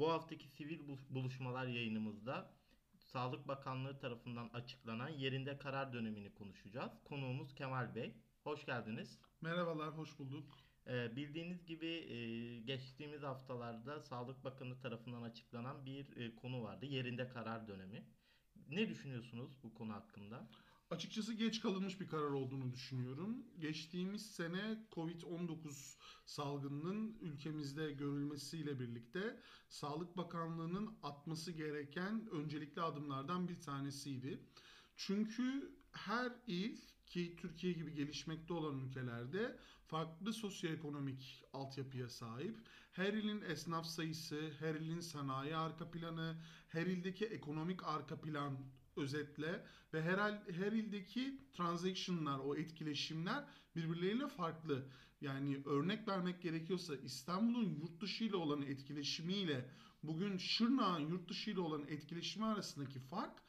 Bu haftaki sivil buluşmalar yayınımızda Sağlık Bakanlığı tarafından açıklanan yerinde karar dönemini konuşacağız. Konuğumuz Kemal Bey. Hoş geldiniz. Merhabalar, hoş bulduk. Ee, bildiğiniz gibi e, geçtiğimiz haftalarda Sağlık Bakanı tarafından açıklanan bir e, konu vardı. Yerinde karar dönemi. Ne düşünüyorsunuz bu konu hakkında? Açıkçası geç kalınmış bir karar olduğunu düşünüyorum. Geçtiğimiz sene Covid-19 salgınının ülkemizde görülmesiyle birlikte Sağlık Bakanlığı'nın atması gereken öncelikli adımlardan bir tanesiydi. Çünkü her il ki Türkiye gibi gelişmekte olan ülkelerde farklı sosyoekonomik altyapıya sahip. Her ilin esnaf sayısı, her ilin sanayi arka planı, her ildeki ekonomik arka plan özetle ve her, her ildeki transaction'lar, o etkileşimler birbirleriyle farklı. Yani örnek vermek gerekiyorsa İstanbul'un yurt dışı ile olan etkileşimiyle bugün Şırnak'ın yurt dışı ile olan etkileşimi arasındaki fark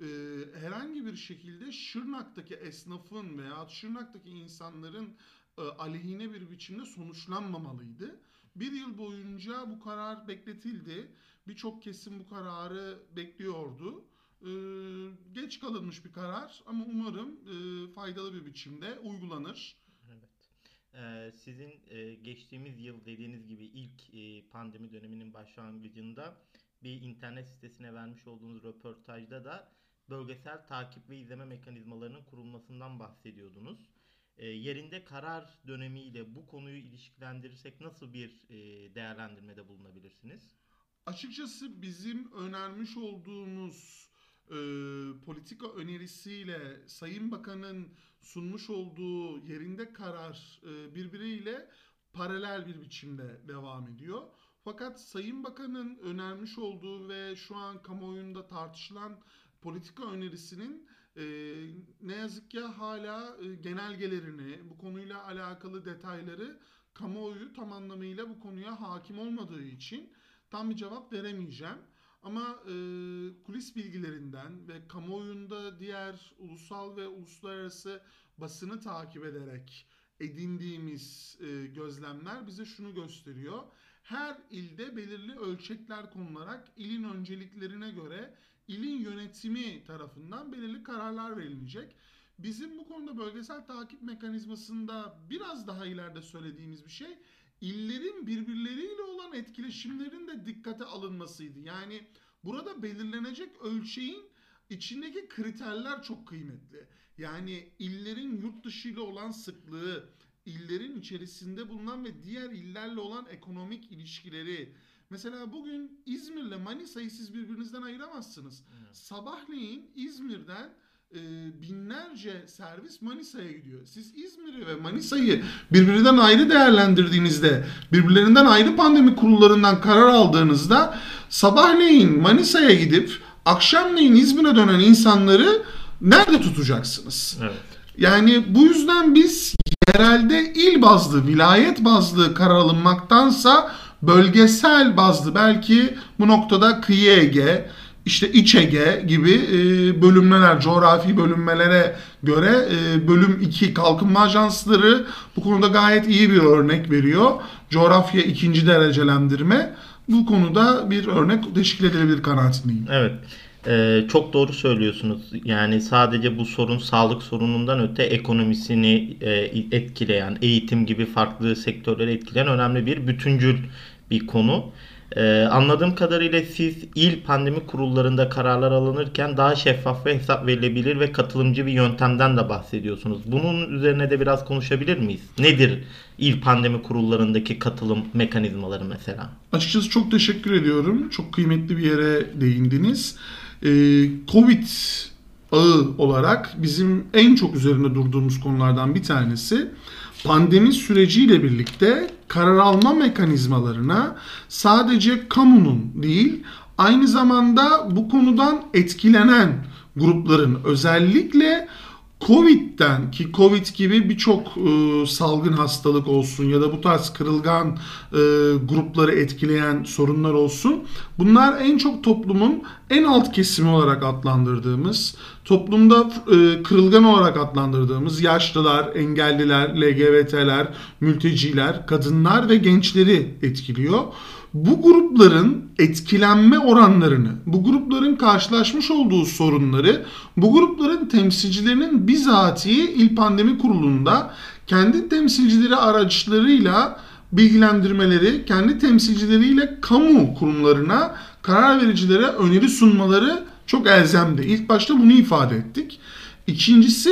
e, herhangi bir şekilde Şırnak'taki esnafın veya Şırnak'taki insanların e, aleyhine bir biçimde sonuçlanmamalıydı. Bir yıl boyunca bu karar bekletildi. Birçok kesim bu kararı bekliyordu. Ee, geç kalınmış bir karar ama umarım e, faydalı bir biçimde uygulanır. Evet. Ee, sizin e, geçtiğimiz yıl dediğiniz gibi ilk e, pandemi döneminin başlangıcında bir internet sitesine vermiş olduğunuz röportajda da bölgesel takip ve izleme mekanizmalarının kurulmasından bahsediyordunuz. E, yerinde karar dönemiyle bu konuyu ilişkilendirirsek nasıl bir e, değerlendirmede bulunabilirsiniz? Açıkçası bizim önermiş olduğumuz e, politika önerisiyle Sayın Bakan'ın sunmuş olduğu yerinde karar e, birbiriyle paralel bir biçimde devam ediyor. Fakat Sayın Bakan'ın önermiş olduğu ve şu an kamuoyunda tartışılan politika önerisinin e, ne yazık ki hala e, genelgelerini, bu konuyla alakalı detayları kamuoyu tam anlamıyla bu konuya hakim olmadığı için tam bir cevap veremeyeceğim. Ama e, kulis bilgilerinden ve kamuoyunda diğer ulusal ve uluslararası basını takip ederek edindiğimiz e, gözlemler bize şunu gösteriyor. Her ilde belirli ölçekler konularak ilin önceliklerine göre ilin yönetimi tarafından belirli kararlar verilecek. Bizim bu konuda bölgesel takip mekanizmasında biraz daha ileride söylediğimiz bir şey illerin birbirleriyle olan etkileşimlerin de dikkate alınmasıydı. Yani burada belirlenecek ölçeğin içindeki kriterler çok kıymetli. Yani illerin yurt dışı ile olan sıklığı, illerin içerisinde bulunan ve diğer illerle olan ekonomik ilişkileri. Mesela bugün İzmir'le Manisa'yı siz birbirinizden ayıramazsınız. Evet. Sabahleyin İzmir'den e, binlerce servis Manisa'ya gidiyor. Siz İzmir'i ve Manisa'yı birbirinden ayrı değerlendirdiğinizde, birbirlerinden ayrı pandemi kurullarından karar aldığınızda sabahleyin Manisa'ya gidip akşamleyin İzmir'e dönen insanları nerede tutacaksınız? Evet. Yani bu yüzden biz yerelde il bazlı, vilayet bazlı karar alınmaktansa bölgesel bazlı belki bu noktada kıyı Ege, işte İç Ege gibi e, bölümler, coğrafi bölünmelere göre e, bölüm 2 kalkınma ajansları bu konuda gayet iyi bir örnek veriyor. Coğrafya ikinci derecelendirme bu konuda bir örnek teşkil edilebilir kanaatindeyim. Evet. Ee, çok doğru söylüyorsunuz. Yani sadece bu sorun sağlık sorunundan öte ekonomisini e, etkileyen, eğitim gibi farklı sektörleri etkileyen önemli bir bütüncül bir konu. Ee, anladığım kadarıyla siz il pandemi kurullarında kararlar alınırken daha şeffaf ve hesap verilebilir ve katılımcı bir yöntemden de bahsediyorsunuz. Bunun üzerine de biraz konuşabilir miyiz? Nedir il pandemi kurullarındaki katılım mekanizmaları mesela? Açıkçası çok teşekkür ediyorum. Çok kıymetli bir yere değindiniz. Ee, Covid ağı olarak bizim en çok üzerinde durduğumuz konulardan bir tanesi pandemi süreciyle birlikte karar alma mekanizmalarına sadece kamunun değil aynı zamanda bu konudan etkilenen grupların özellikle Covid'den ki Covid gibi birçok e, salgın hastalık olsun ya da bu tarz kırılgan e, grupları etkileyen sorunlar olsun. Bunlar en çok toplumun en alt kesimi olarak adlandırdığımız, toplumda e, kırılgan olarak adlandırdığımız yaşlılar, engelliler, LGBT'ler, mülteciler, kadınlar ve gençleri etkiliyor. bu grupların etkilenme oranlarını, bu grupların karşılaşmış olduğu sorunları, bu grupların temsilcilerinin bizatihi İl Pandemi Kurulu'nda kendi temsilcileri araçlarıyla bilgilendirmeleri, kendi temsilcileriyle kamu kurumlarına, karar vericilere öneri sunmaları çok elzemdi. İlk başta bunu ifade ettik. İkincisi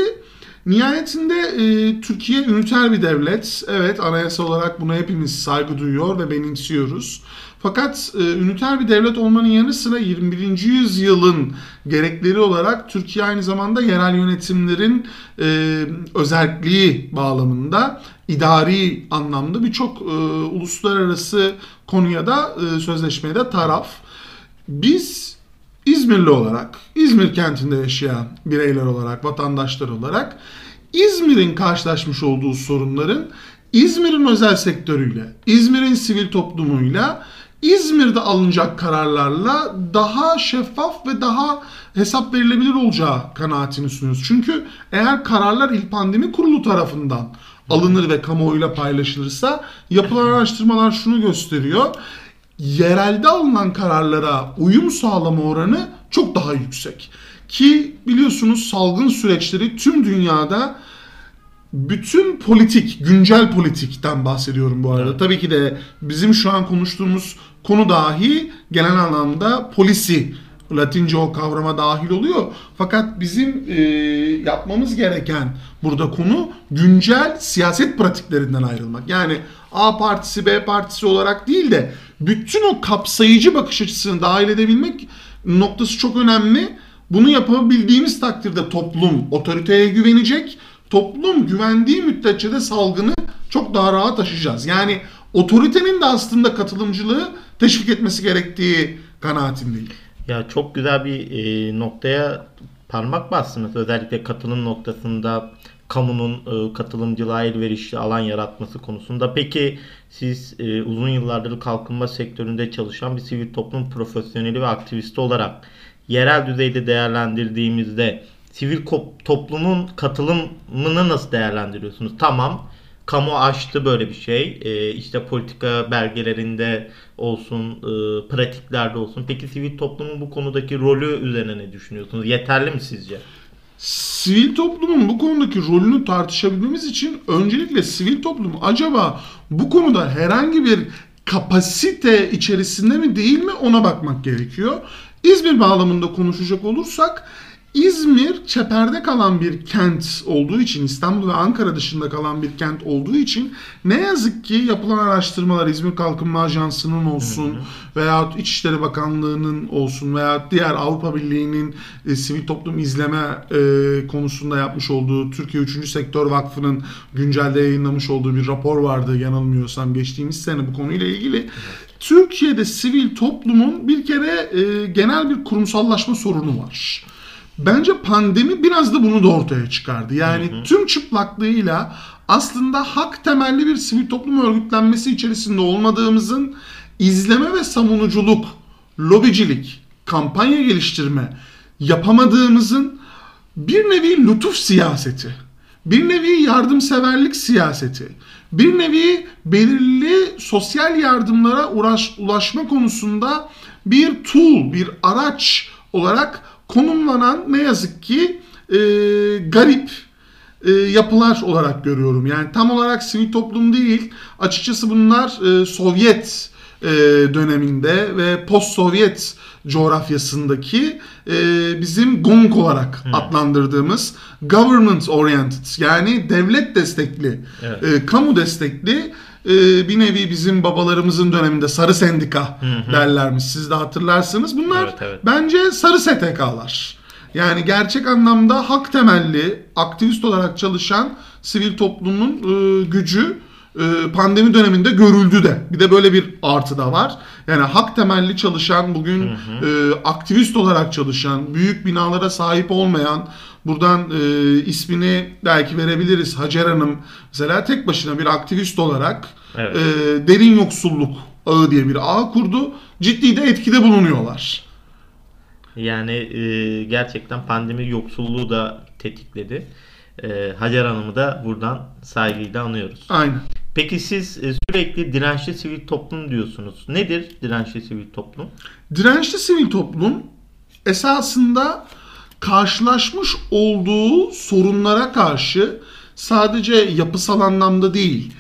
nihayetinde e, Türkiye üniter bir devlet. Evet anayasa olarak buna hepimiz saygı duyuyor ve benimsiyoruz. Fakat e, üniter bir devlet olmanın yanı sıra 21. yüzyılın gerekleri olarak Türkiye aynı zamanda yerel yönetimlerin e, özelliği bağlamında idari anlamda birçok e, uluslararası konuya da e, sözleşmeye de taraf. Biz İzmirli olarak, İzmir kentinde yaşayan bireyler olarak, vatandaşlar olarak İzmir'in karşılaşmış olduğu sorunların İzmir'in özel sektörüyle, İzmir'in sivil toplumuyla, İzmir'de alınacak kararlarla daha şeffaf ve daha hesap verilebilir olacağı kanaatini sunuyoruz. Çünkü eğer kararlar İl Pandemi Kurulu tarafından alınır ve kamuoyuyla paylaşılırsa yapılan araştırmalar şunu gösteriyor yerelde alınan kararlara uyum sağlama oranı çok daha yüksek. Ki biliyorsunuz salgın süreçleri tüm dünyada bütün politik, güncel politikten bahsediyorum bu arada. Evet. Tabii ki de bizim şu an konuştuğumuz konu dahi genel anlamda polisi Latince o kavrama dahil oluyor. Fakat bizim e, yapmamız gereken burada konu güncel siyaset pratiklerinden ayrılmak. Yani A partisi B partisi olarak değil de bütün o kapsayıcı bakış açısını dahil edebilmek noktası çok önemli. Bunu yapabildiğimiz takdirde toplum otoriteye güvenecek. Toplum güvendiği müddetçe de salgını çok daha rahat aşacağız. Yani otoritenin de aslında katılımcılığı teşvik etmesi gerektiği kanaatindeyim. Ya çok güzel bir e, noktaya parmak bastınız. Özellikle katılım noktasında kamunun e, katılımcılığa elverişli alan yaratması konusunda. Peki siz e, uzun yıllardır kalkınma sektöründe çalışan bir sivil toplum profesyoneli ve aktivisti olarak yerel düzeyde değerlendirdiğimizde sivil toplumun katılımını nasıl değerlendiriyorsunuz? Tamam kamu açtı böyle bir şey. Ee, işte politika belgelerinde olsun, e, pratiklerde olsun. Peki sivil toplumun bu konudaki rolü üzerine ne düşünüyorsunuz? Yeterli mi sizce? Sivil toplumun bu konudaki rolünü tartışabilmemiz için öncelikle sivil toplum acaba bu konuda herhangi bir kapasite içerisinde mi değil mi ona bakmak gerekiyor. İzmir bağlamında konuşacak olursak İzmir çeperde kalan bir kent olduğu için İstanbul ve Ankara dışında kalan bir kent olduğu için ne yazık ki yapılan araştırmalar İzmir Kalkınma Ajansı'nın olsun veya İçişleri Bakanlığı'nın olsun veya diğer Avrupa Birliği'nin e, sivil toplum izleme e, konusunda yapmış olduğu Türkiye 3. Sektör Vakfı'nın güncelde yayınlamış olduğu bir rapor vardı yanılmıyorsam geçtiğimiz sene bu konuyla ilgili. Türkiye'de sivil toplumun bir kere e, genel bir kurumsallaşma sorunu var. Bence pandemi biraz da bunu da ortaya çıkardı. Yani tüm çıplaklığıyla aslında hak temelli bir sivil toplum örgütlenmesi içerisinde olmadığımızın izleme ve savunuculuk, lobicilik, kampanya geliştirme yapamadığımızın bir nevi lütuf siyaseti, bir nevi yardımseverlik siyaseti, bir nevi belirli sosyal yardımlara uğraş, ulaşma konusunda bir tool, bir araç olarak konumlanan ne yazık ki e, garip e, yapılar olarak görüyorum. Yani tam olarak sivil toplum değil. Açıkçası bunlar e, Sovyet e, döneminde ve post-Sovyet coğrafyasındaki e, bizim GONG olarak adlandırdığımız government oriented yani devlet destekli, Evet. e, kamu destekli e, bir nevi bizim babalarımızın döneminde sarı sendika derlermiş. Siz de hatırlarsınız. Bunlar Evet, evet. bence sarı STK'lar. Yani gerçek anlamda hak temelli, aktivist olarak çalışan sivil toplumun e, gücü e, pandemi döneminde görüldü de. Bir de böyle bir artı da var. Yani hak temelli çalışan, bugün e, aktivist olarak çalışan, büyük binalara sahip olmayan, buradan e, ismini belki verebiliriz Hacer Hanım. Mesela tek başına bir aktivist olarak Evet. e, derin yoksulluk ağı diye bir ağ kurdu. Ciddi de etkide bulunuyorlar. Yani e, gerçekten pandemi yoksulluğu da tetikledi. E, Hacer Hanım'ı da buradan saygıyla anıyoruz. Aynen. Peki siz e, sürekli dirençli sivil toplum diyorsunuz. Nedir dirençli sivil toplum? Dirençli sivil toplum esasında karşılaşmış olduğu sorunlara karşı sadece yapısal anlamda değil,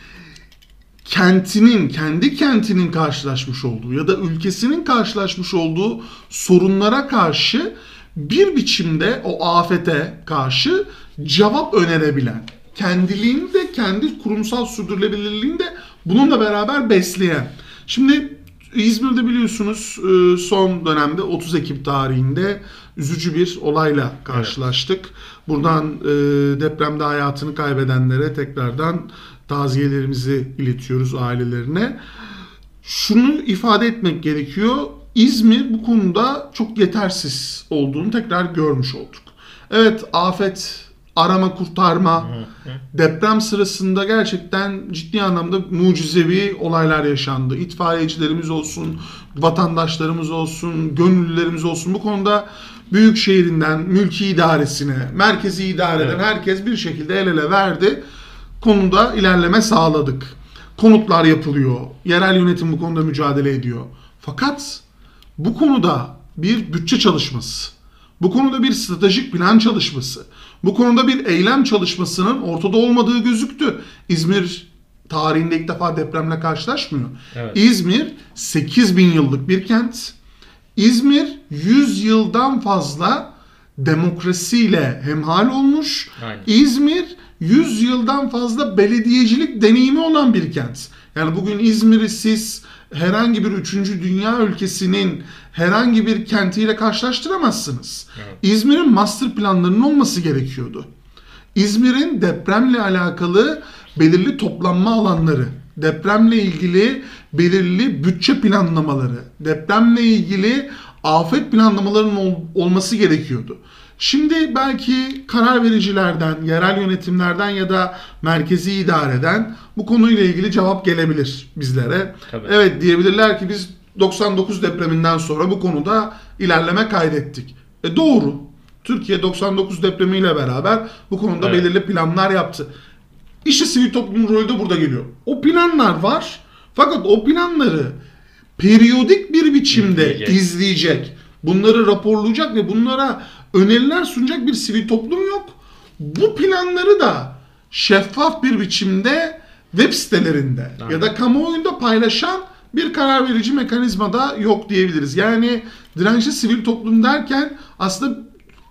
kentinin, kendi kentinin karşılaşmış olduğu ya da ülkesinin karşılaşmış olduğu sorunlara karşı bir biçimde o afete karşı cevap önerebilen, kendiliğini de kendi kurumsal sürdürülebilirliğini de bununla beraber besleyen. Şimdi İzmir'de biliyorsunuz e, son dönemde 30 Ekim tarihinde üzücü bir olayla karşılaştık. Buradan e, depremde hayatını kaybedenlere tekrardan taziyelerimizi iletiyoruz ailelerine. Şunu ifade etmek gerekiyor. İzmir bu konuda çok yetersiz olduğunu tekrar görmüş olduk. Evet afet, arama kurtarma, deprem sırasında gerçekten ciddi anlamda mucizevi olaylar yaşandı. İtfaiyecilerimiz olsun, vatandaşlarımız olsun, gönüllülerimiz olsun bu konuda büyük şehrinden mülki idaresine, merkezi idareden Evet. herkes bir şekilde el ele verdi. Konuda ilerleme sağladık. Konutlar yapılıyor. Yerel yönetim bu konuda mücadele ediyor. Fakat bu konuda bir bütçe çalışması, bu konuda bir stratejik plan çalışması, bu konuda bir eylem çalışmasının ortada olmadığı gözüktü. İzmir tarihinde ilk defa depremle karşılaşmıyor. Evet. İzmir 8 bin yıllık bir kent. İzmir 100 yıldan fazla demokrasiyle hemhal olmuş. Aynen. İzmir 100 yıldan fazla belediyecilik deneyimi olan bir kent. Yani bugün İzmir'i siz herhangi bir 3. dünya ülkesinin herhangi bir kentiyle karşılaştıramazsınız. Evet. İzmir'in master planlarının olması gerekiyordu. İzmir'in depremle alakalı belirli toplanma alanları, depremle ilgili belirli bütçe planlamaları, depremle ilgili afet planlamalarının ol- olması gerekiyordu. Şimdi belki karar vericilerden, yerel yönetimlerden ya da merkezi idareden bu konuyla ilgili cevap gelebilir bizlere. Tabii. Evet diyebilirler ki biz 99 depreminden sonra bu konuda ilerleme kaydettik. E doğru. Türkiye 99 depremiyle beraber bu konuda Evet. belirli planlar yaptı. İşte sivil toplumun rolü de burada geliyor. O planlar var. Fakat o planları periyodik bir biçimde İzleyecek. izleyecek. Bunları raporlayacak ve bunlara öneriler sunacak bir sivil toplum yok. Bu planları da şeffaf bir biçimde web sitelerinde Aynen. ya da kamuoyunda paylaşan bir karar verici mekanizma da yok diyebiliriz. Yani dirençli sivil toplum derken aslında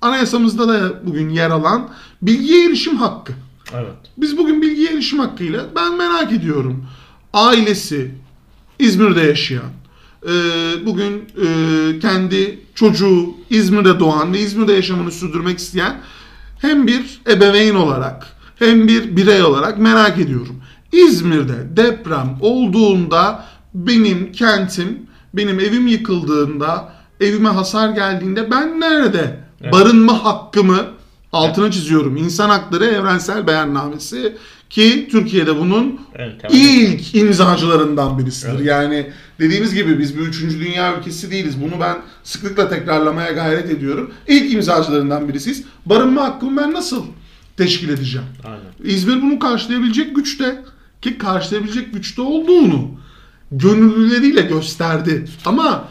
anayasamızda da bugün yer alan bilgiye erişim hakkı. Evet. Biz bugün bilgiye erişim hakkıyla ben merak ediyorum. Ailesi İzmir'de yaşayan, e, bugün e, kendi çocuğu İzmir'de doğan ve İzmir'de yaşamını sürdürmek isteyen hem bir ebeveyn olarak hem bir birey olarak merak ediyorum. İzmir'de deprem olduğunda benim kentim, benim evim yıkıldığında, evime hasar geldiğinde ben nerede Evet. barınma hakkımı altını çiziyorum. İnsan Hakları Evrensel Beyannamesi ki Türkiye'de bunun temel- ilk imzacılarından birisidir. Evet. Yani dediğimiz gibi biz bir üçüncü dünya ülkesi değiliz. Bunu ben sıklıkla tekrarlamaya gayret ediyorum. İlk imzacılarından birisiyiz. Barınma hakkımı ben nasıl teşkil edeceğim? Aynen. İzmir bunu karşılayabilecek güçte ki karşılayabilecek güçte olduğunu gönüllüleriyle gösterdi. Ama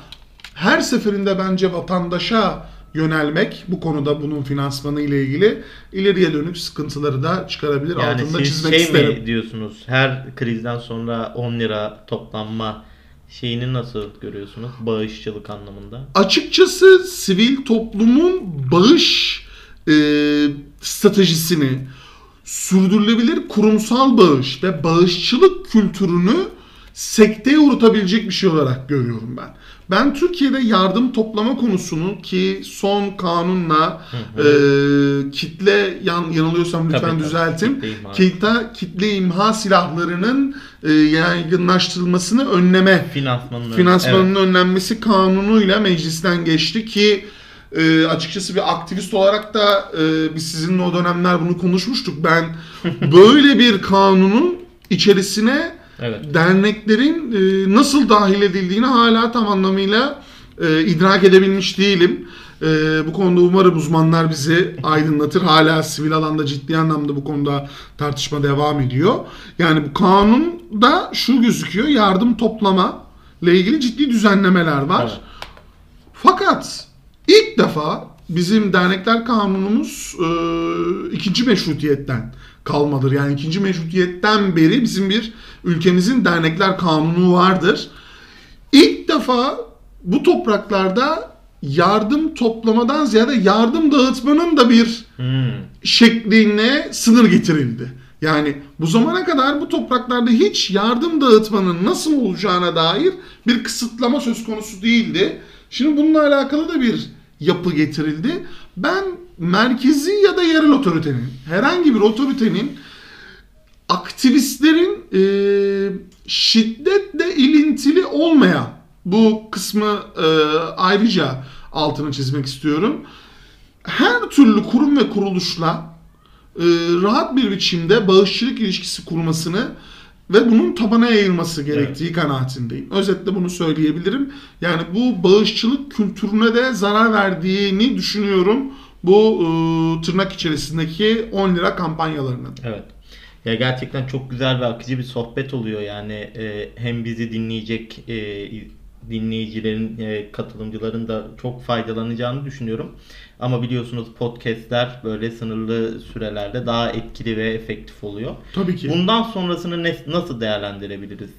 her seferinde bence vatandaşa yönelmek bu konuda bunun finansmanı ile ilgili ileriye dönük sıkıntıları da çıkarabilir. Yani Altında siz çizmek şey isterim. mi diyorsunuz? Her krizden sonra 10 lira toplanma şeyini nasıl görüyorsunuz? Bağışçılık anlamında. Açıkçası sivil toplumun bağış e, stratejisini sürdürülebilir kurumsal bağış ve bağışçılık kültürünü sekteye uğratabilecek bir şey olarak görüyorum ben. Ben Türkiye'de yardım toplama konusunu ki son kanunla e, kitle yan, yanılıyorsam lütfen Tabii, tabii. düzeltin. Kitle imha. Kitle, kitle imha silahlarının e, yaygınlaştırılmasını önleme Finansmanını. finansmanının önlenmesi kanunuyla meclisten geçti ki e, açıkçası bir aktivist olarak da e, biz sizinle o dönemler bunu konuşmuştuk. Ben böyle bir kanunun içerisine Evet. derneklerin e, nasıl dahil edildiğini hala tam anlamıyla e, idrak edebilmiş değilim. Ee, bu konuda umarım uzmanlar bizi aydınlatır. Hala sivil alanda ciddi anlamda bu konuda tartışma devam ediyor. Yani bu kanunda şu gözüküyor. Yardım toplama ile ilgili ciddi düzenlemeler var. Evet. Fakat ilk defa bizim dernekler kanunumuz e, ikinci meşrutiyetten kalmadır. Yani ikinci meşrutiyetten beri bizim bir ülkemizin dernekler kanunu vardır. İlk defa bu topraklarda yardım toplamadan ziyade yardım dağıtmanın da bir Hmm. şekline sınır getirildi. Yani bu zamana kadar bu topraklarda hiç yardım dağıtmanın nasıl olacağına dair bir kısıtlama söz konusu değildi. Şimdi bununla alakalı da bir yapı getirildi. Ben merkezi ya da yerel otoritenin, herhangi bir otoritenin aktivistlerin e, şiddetle ilintili olmayan bu kısmı e, ayrıca altını çizmek istiyorum. Her türlü kurum ve kuruluşla e, rahat bir biçimde bağışçılık ilişkisi kurmasını ve bunun tabana yayılması gerektiği kanaatindeyim. Özetle bunu söyleyebilirim. Yani bu bağışçılık kültürüne de zarar verdiğini düşünüyorum bu e, tırnak içerisindeki 10 lira kampanyalarının. Evet. Ya gerçekten çok güzel ve akıcı bir sohbet oluyor yani e, hem bizi dinleyecek e, dinleyicilerin, e, katılımcıların da çok faydalanacağını düşünüyorum. Ama biliyorsunuz podcastler böyle sınırlı sürelerde daha etkili ve efektif oluyor. Tabii ki. Bundan sonrasını ne- nasıl değerlendirebiliriz?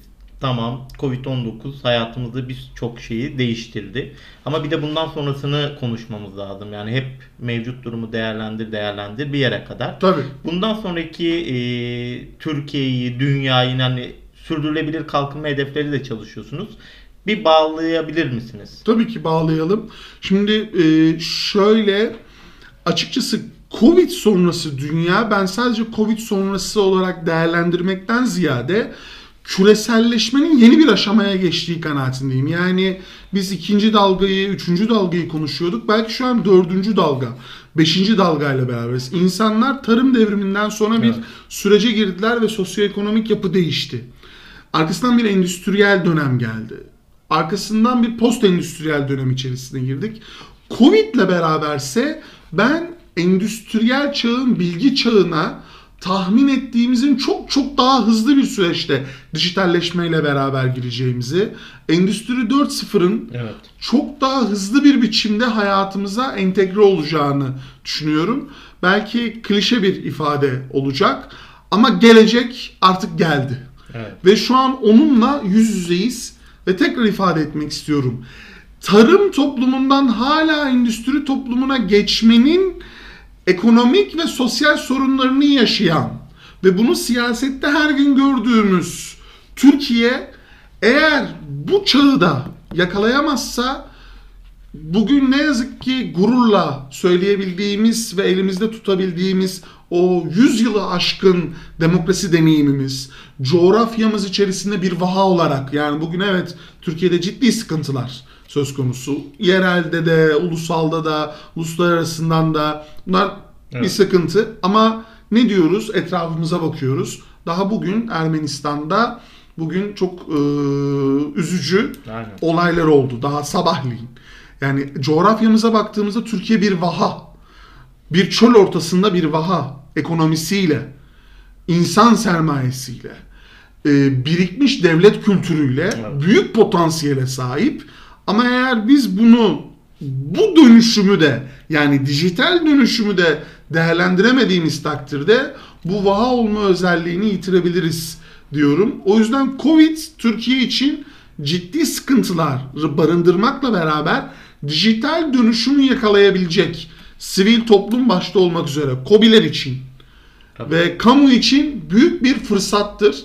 Tamam, Covid-19 hayatımızda birçok şeyi değiştirdi. Ama bir de bundan sonrasını konuşmamız lazım. Yani hep mevcut durumu değerlendir, değerlendir bir yere kadar. Tabii. Bundan sonraki e, Türkiye'yi, dünyayı yani sürdürülebilir kalkınma hedefleri de çalışıyorsunuz. Bir bağlayabilir misiniz? Tabii ki bağlayalım. Şimdi e, şöyle açıkçası Covid sonrası dünya ben sadece Covid sonrası olarak değerlendirmekten ziyade küreselleşmenin yeni bir aşamaya geçtiği kanaatindeyim. Yani biz ikinci dalgayı, üçüncü dalgayı konuşuyorduk. Belki şu an dördüncü dalga, beşinci dalgayla beraberiz. İnsanlar tarım devriminden sonra bir Evet. sürece girdiler ve sosyoekonomik yapı değişti. Arkasından bir endüstriyel dönem geldi. Arkasından bir post endüstriyel dönem içerisine girdik. Covid ile beraberse ben endüstriyel çağın bilgi çağına tahmin ettiğimizin çok çok daha hızlı bir süreçte dijitalleşmeyle beraber gireceğimizi, Endüstri 4.0'ın Evet. çok daha hızlı bir biçimde hayatımıza entegre olacağını düşünüyorum. Belki klişe bir ifade olacak ama gelecek artık geldi. Evet. Ve şu an onunla yüz yüzeyiz ve tekrar ifade etmek istiyorum. Tarım toplumundan hala endüstri toplumuna geçmenin ekonomik ve sosyal sorunlarını yaşayan ve bunu siyasette her gün gördüğümüz Türkiye eğer bu çağı da yakalayamazsa bugün ne yazık ki gururla söyleyebildiğimiz ve elimizde tutabildiğimiz o 100 yılı aşkın demokrasi deneyimimiz, coğrafyamız içerisinde bir vaha olarak yani bugün evet Türkiye'de ciddi sıkıntılar söz konusu. Yerelde de, ulusalda da, uluslararasından da bunlar bir Evet. sıkıntı ama ne diyoruz? Etrafımıza bakıyoruz. Daha bugün Ermenistan'da bugün çok e, üzücü Aynen. olaylar oldu daha sabahleyin. Yani coğrafyamıza baktığımızda Türkiye bir vaha. Bir çöl ortasında bir vaha ekonomisiyle, insan sermayesiyle, e, birikmiş devlet kültürüyle Evet. büyük potansiyele sahip. Ama eğer biz bunu bu dönüşümü de yani dijital dönüşümü de değerlendiremediğimiz takdirde bu vaha olma özelliğini yitirebiliriz diyorum. O yüzden Covid Türkiye için ciddi sıkıntılar barındırmakla beraber dijital dönüşümü yakalayabilecek sivil toplum başta olmak üzere KOBİ'ler için Tabii. ve kamu için büyük bir fırsattır.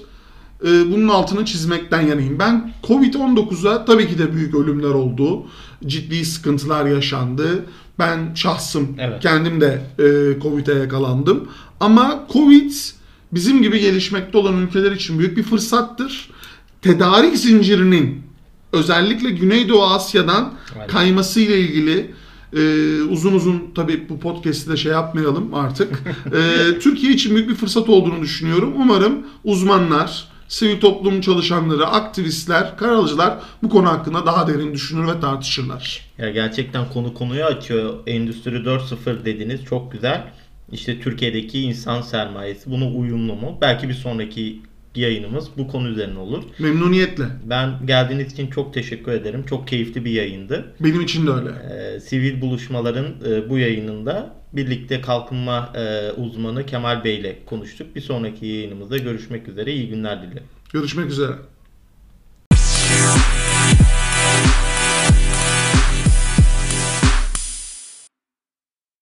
Ee, Bunun altını çizmekten yanayım. Ben Covid-19'a tabii ki de büyük ölümler oldu. Ciddi sıkıntılar yaşandı. Ben şahsım Evet. kendim de e, Covid'e yakalandım. Ama Covid bizim gibi gelişmekte olan ülkeler için büyük bir fırsattır. Tedarik zincirinin özellikle Güneydoğu Asya'dan Aynen. kayması ile ilgili e, uzun uzun tabii bu podcast'i de şey yapmayalım artık. E, Türkiye için büyük bir fırsat olduğunu düşünüyorum. Umarım uzmanlar, sivil toplum çalışanları, aktivistler, karalıcılar bu konu hakkında daha derin düşünür ve tartışırlar. Ya gerçekten konu konuyu açıyor. Endüstri 4.0 dediniz çok güzel. İşte Türkiye'deki insan sermayesi buna uyumlu mu? Belki bir sonraki yayınımız bu konu üzerine olur. Memnuniyetle. Ben geldiğiniz için çok teşekkür ederim. Çok keyifli bir yayındı. Benim için de öyle. Ee, sivil buluşmaların e, bu yayınında birlikte kalkınma e, uzmanı Kemal Bey ile konuştuk. Bir sonraki yayınımızda görüşmek üzere. İyi günler dilerim. Görüşmek üzere.